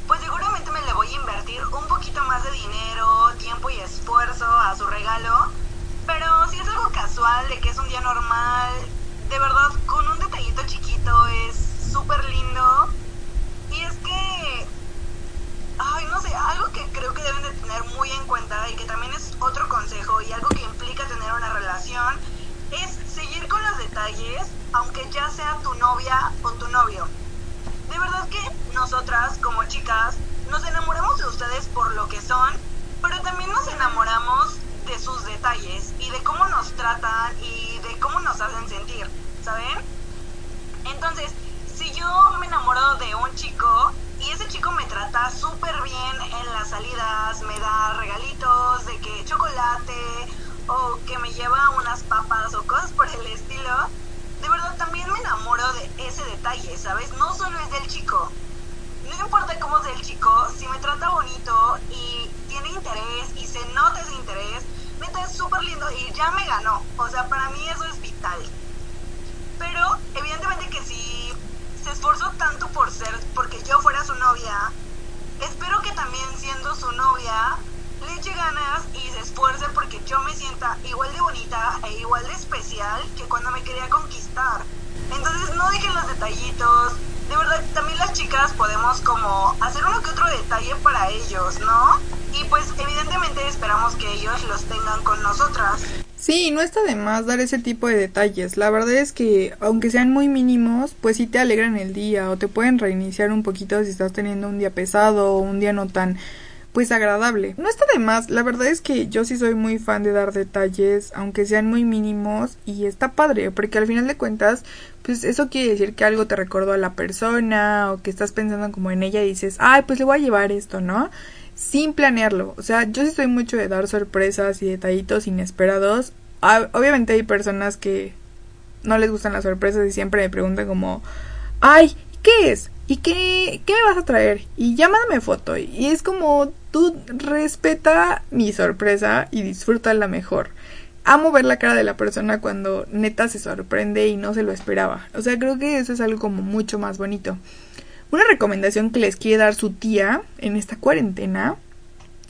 pues seguramente me le voy a invertir un poquito más de dinero, tiempo y esfuerzo a su regalo. Pero algo casual, de que es un día normal, de verdad, con un detallito chiquito es súper lindo. Y es que, ay, no sé, algo que creo que deben de tener muy en cuenta y que también es otro consejo y algo que implica tener una relación, es seguir con los detalles, aunque ya sea tu novia o tu novio. De verdad que nosotras, como chicas, nos enamoramos de ustedes por lo que son, pero también nos enamoramos de sus detalles y de cómo nos tratan y de cómo nos hacen sentir, ¿saben? Entonces, si yo me enamoro de un chico y ese chico me trata súper bien en las salidas, me da regalitos de que chocolate o que me lleva unas papas o cosas por el estilo, de verdad también me enamoro de ese detalle, ¿sabes? No solo es del chico. No importa cómo es del chico, si me trata bonito y tiene interés y se nota ese interés, es súper lindo y ya me ganó. O sea, para mí eso es vital. Pero evidentemente que si se esforzó tanto por ser, porque yo fuera su novia, espero que también siendo su novia le eche ganas y se esfuerce porque yo me sienta igual de bonita e igual de especial que cuando me quería conquistar. Entonces no dejen los detallitos. De verdad, también las chicas podemos como hacer uno que otro detalle para ellos, ¿no? Y pues evidentemente esperamos que ellos los tengan con nosotras. Sí, no está de más dar ese tipo de detalles. La verdad es que, aunque sean muy mínimos, pues sí te alegran el día o te pueden reiniciar un poquito si estás teniendo un día pesado o un día no tan pues agradable. No está de más, la verdad es que yo sí soy muy fan de dar detalles, aunque sean muy mínimos, y está padre, porque al final de cuentas, pues eso quiere decir que algo te recordó a la persona, o que estás pensando como en ella y dices, ay, pues le voy a llevar esto, ¿no? Sin planearlo. O sea, yo sí soy mucho de dar sorpresas y detallitos inesperados. Obviamente hay personas que no les gustan las sorpresas y siempre me preguntan como, ay, ¿qué es? ¿Y qué, qué me vas a traer? Y mándame foto. Y es como, tú respeta mi sorpresa y disfruta la mejor. Amo ver la cara de la persona cuando neta se sorprende y no se lo esperaba. O sea, creo que eso es algo como mucho más bonito. Una recomendación que les quiere dar su tía en esta cuarentena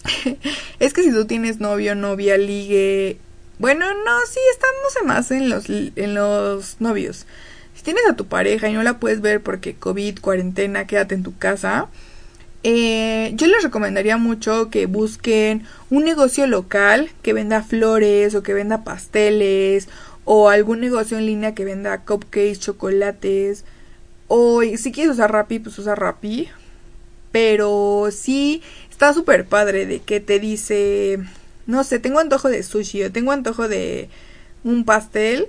es que si tú tienes novio, novia, ligue... Bueno, no, sí, estamos más en los, en los novios. Tienes a tu pareja y no la puedes ver porque COVID, cuarentena, quédate en tu casa, eh, yo les recomendaría mucho que busquen un negocio local que venda flores o que venda pasteles o algún negocio en línea que venda cupcakes, chocolates o si quieres usar Rappi, pues usa Rappi. Pero sí está súper padre de que te dice, no sé, tengo antojo de sushi o tengo antojo de un pastel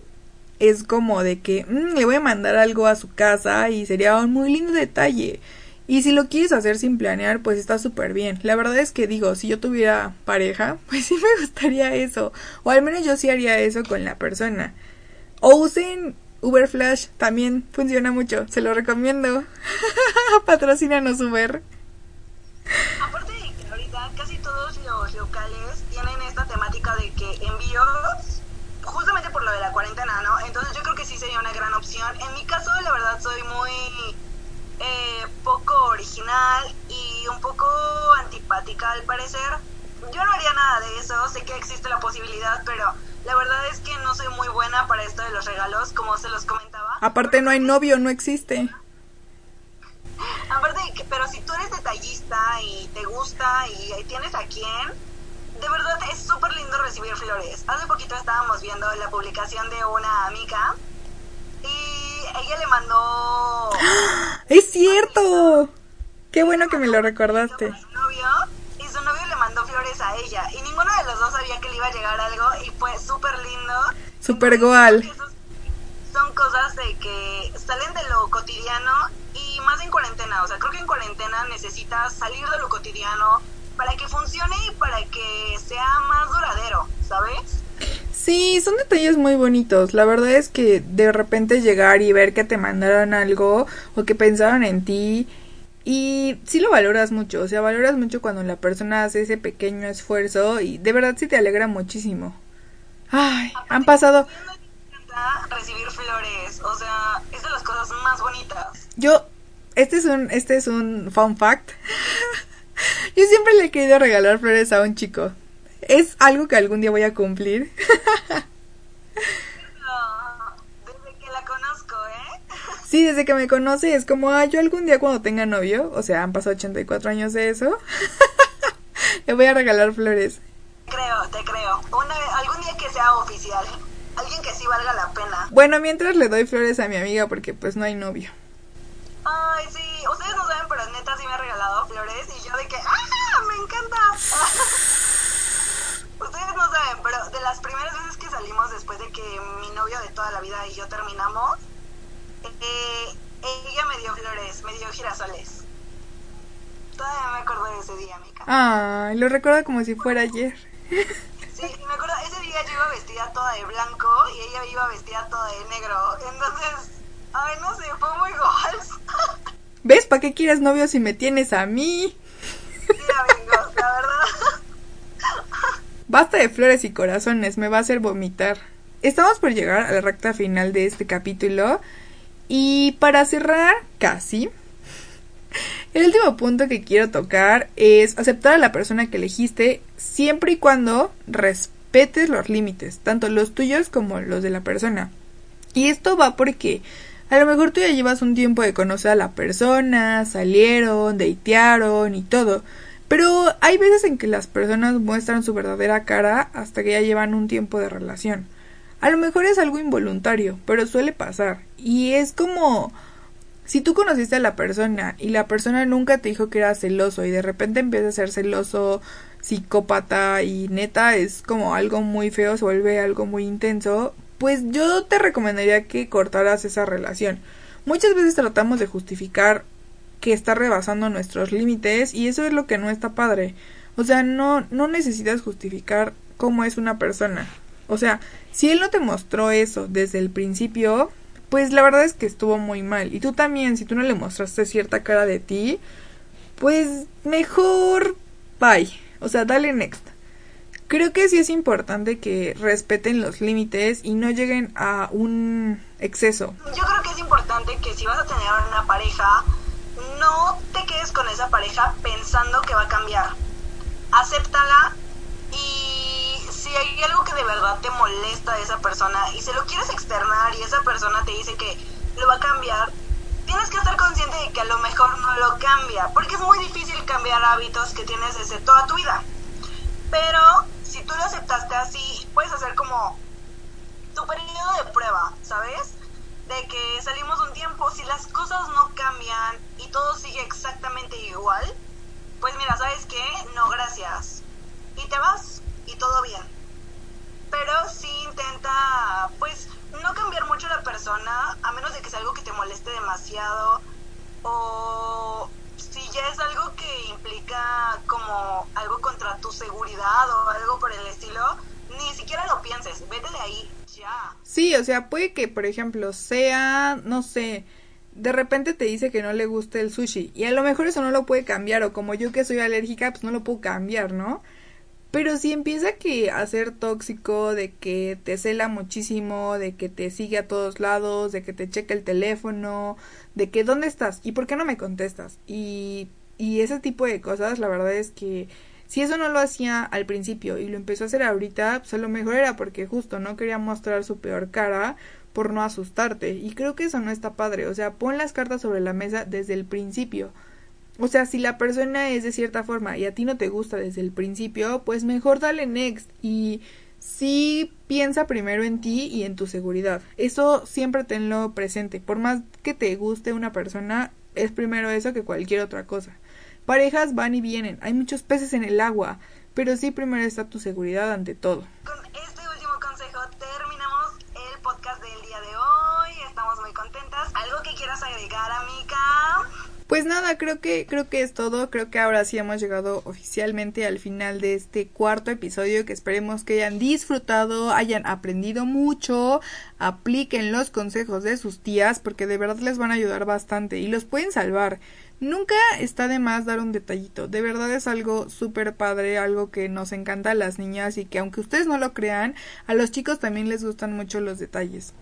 es como de que mm, le voy a mandar algo a su casa y sería un muy lindo detalle. Y si lo quieres hacer sin planear, pues está súper bien. La verdad es que digo, si yo tuviera pareja, pues sí me gustaría eso. O al menos yo sí haría eso con la persona. O usen Uber Flash, también funciona mucho. Se lo recomiendo. Patrocínanos Uber. Aparte de que ahorita casi todos los locales tienen esta temática de que envíos justamente por lo de la cuarentena, ¿no? Entonces yo creo que sí sería una gran opción. En mi caso, la verdad, soy muy eh, poco original y un poco antipática al parecer. Yo no haría nada de eso, sé que existe la posibilidad, pero la verdad es que no soy muy buena para esto de los regalos, como se los comentaba. Aparte no hay novio, no existe. Aparte, pero si tú eres detallista y te gusta y tienes a quién, de verdad es súper lindo recibir flores. Hace poquito estábamos viendo la publicación de una amiga y ella le mandó... ¡Es cierto! ¡Qué bueno que me lo recordaste! Novio, y su novio le flores a ella y ninguno de los dos sabía que le iba a llegar algo y fue súper lindo. Súper goal. Son cosas de que salen de lo cotidiano y más en cuarentena. O sea, creo que en cuarentena necesitas salir de lo cotidiano, para que funcione y para que sea más duradero, ¿sabes? Sí, son detalles muy bonitos. La verdad es que de repente llegar y ver que te mandaron algo o que pensaron en ti y sí lo valoras mucho, o sea, valoras mucho cuando la persona hace ese pequeño esfuerzo y de verdad sí te alegra muchísimo. Ay, han pasado... recibir flores, o sea, es de las cosas más bonitas. Yo, este es un, este es un fun fact. Yo siempre le he querido regalar flores a un chico. Es algo que algún día voy a cumplir. desde que la conozco, ¿eh? Sí, desde que me conoce es como, ah, yo algún día cuando tenga novio, o sea, han pasado 84 años de eso, le voy a regalar flores. Te creo, te creo. algún día que sea oficial. Alguien que sí valga la pena. Bueno, mientras le doy flores a mi amiga porque pues no hay novio. Ay, sí, ustedes no saben, pero neta yo de que, ¡ah! ¡Me encanta! Ustedes no saben, pero de las primeras veces que salimos después de que mi novio de toda la vida y yo terminamos, eh, ella me dio flores, me dio girasoles. Todavía me acuerdo de ese día, Mica. Ay, lo recuerdo como si fuera ayer. Sí, me acuerdo, ese día yo iba vestida toda de blanco y ella iba vestida toda de negro. Entonces, ay, no sé, fue muy goals. ¿Ves? ¿Para qué quieres novio si me tienes a mí? Mira, amigos, la verdad. Basta de flores y corazones, me va a hacer vomitar. Estamos por llegar a la recta final de este capítulo y para cerrar, casi, el último punto que quiero tocar es aceptar a la persona que elegiste siempre y cuando respetes los límites, tanto los tuyos como los de la persona. Y esto va porque a lo mejor tú ya llevas un tiempo de conocer a la persona, salieron, datearon y todo. Pero hay veces en que las personas muestran su verdadera cara hasta que ya llevan un tiempo de relación. A lo mejor es algo involuntario, pero suele pasar. Y es como si tú conociste a la persona y la persona nunca te dijo que era celoso y de repente empieza a ser celoso, psicópata y neta es como algo muy feo, se vuelve algo muy intenso, pues yo te recomendaría que cortaras esa relación. Muchas veces tratamos de justificar que está rebasando nuestros límites y eso es lo que no está padre. O sea, no, no necesitas justificar cómo es una persona. O sea, si él no te mostró eso desde el principio, pues la verdad es que estuvo muy mal. Y tú también, si tú no le mostraste cierta cara de ti, pues mejor bye. O sea, dale next. Creo que sí es importante que respeten los límites y no lleguen a un exceso. Yo creo que es importante que si vas a tener una pareja, no te quedes con esa pareja pensando que va a cambiar. Acéptala verdad te molesta esa persona y se lo quieres externar y esa persona te dice que lo va a cambiar, tienes que estar consciente de que a lo mejor no lo cambia, porque es muy difícil cambiar hábitos que tienes desde toda tu vida. Pero si tú lo aceptaste así, puedes hacer como tu periodo de prueba, ¿sabes? De que salimos un tiempo, si las cosas no cambian y todo sigue exactamente igual, pues mira, ¿sabes qué? No, gracias. Y te vas y todo bien. Pero sí intenta, pues, no cambiar mucho la persona, a menos de que sea algo que te moleste demasiado o si ya es algo que implica como algo contra tu seguridad o algo por el estilo, ni siquiera lo pienses, vete de ahí ya. Sí, o sea, puede que, por ejemplo, sea, no sé, de repente te dice que no le gusta el sushi y a lo mejor eso no lo puede cambiar o como yo que soy alérgica, pues no lo puedo cambiar, ¿no? Pero si empieza que a ser tóxico, de que te cela muchísimo, de que te sigue a todos lados, de que te checa el teléfono, de que dónde estás y por qué no me contestas y, y ese tipo de cosas, la verdad es que si eso no lo hacía al principio y lo empezó a hacer ahorita, pues a lo mejor era porque justo no quería mostrar su peor cara por no asustarte. Y creo que eso no está padre. O sea, pon las cartas sobre la mesa desde el principio. O sea, si la persona es de cierta forma y a ti no te gusta desde el principio, pues mejor dale next y sí piensa primero en ti y en tu seguridad. Eso siempre tenlo presente. Por más que te guste una persona, es primero eso que cualquier otra cosa. Parejas van y vienen, hay muchos peces en el agua, pero sí primero está tu seguridad ante todo. Con este último consejo terminamos el podcast del día de hoy. Estamos muy contentas. ¿Algo que quieras agregar, amiga? Pues nada, creo que creo que es todo. Creo que ahora sí hemos llegado oficialmente al final de este cuarto episodio que esperemos que hayan disfrutado, hayan aprendido mucho, apliquen los consejos de sus tías porque de verdad les van a ayudar bastante y los pueden salvar. Nunca está de más dar un detallito. De verdad es algo súper padre, algo que nos encanta a las niñas y que aunque ustedes no lo crean, a los chicos también les gustan mucho los detalles.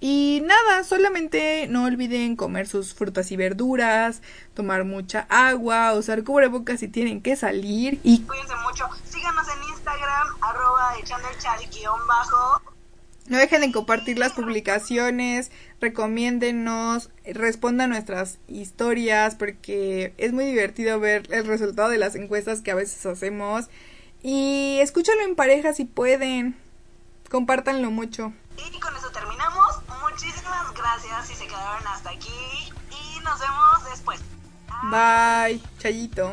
Y nada, solamente no olviden comer sus frutas y verduras, tomar mucha agua, usar cubrebocas si tienen que salir y Cuídense mucho. Síganos en Instagram, arroba echando el chal guion bajo. no dejen de compartir las publicaciones, recomiéndenos, respondan nuestras historias porque es muy divertido ver el resultado de las encuestas que a veces hacemos y escúchalo en pareja si pueden, compártanlo mucho. Y con eso terminamos. Gracias si se quedaron hasta aquí. Y nos vemos después. Bye. Chayito.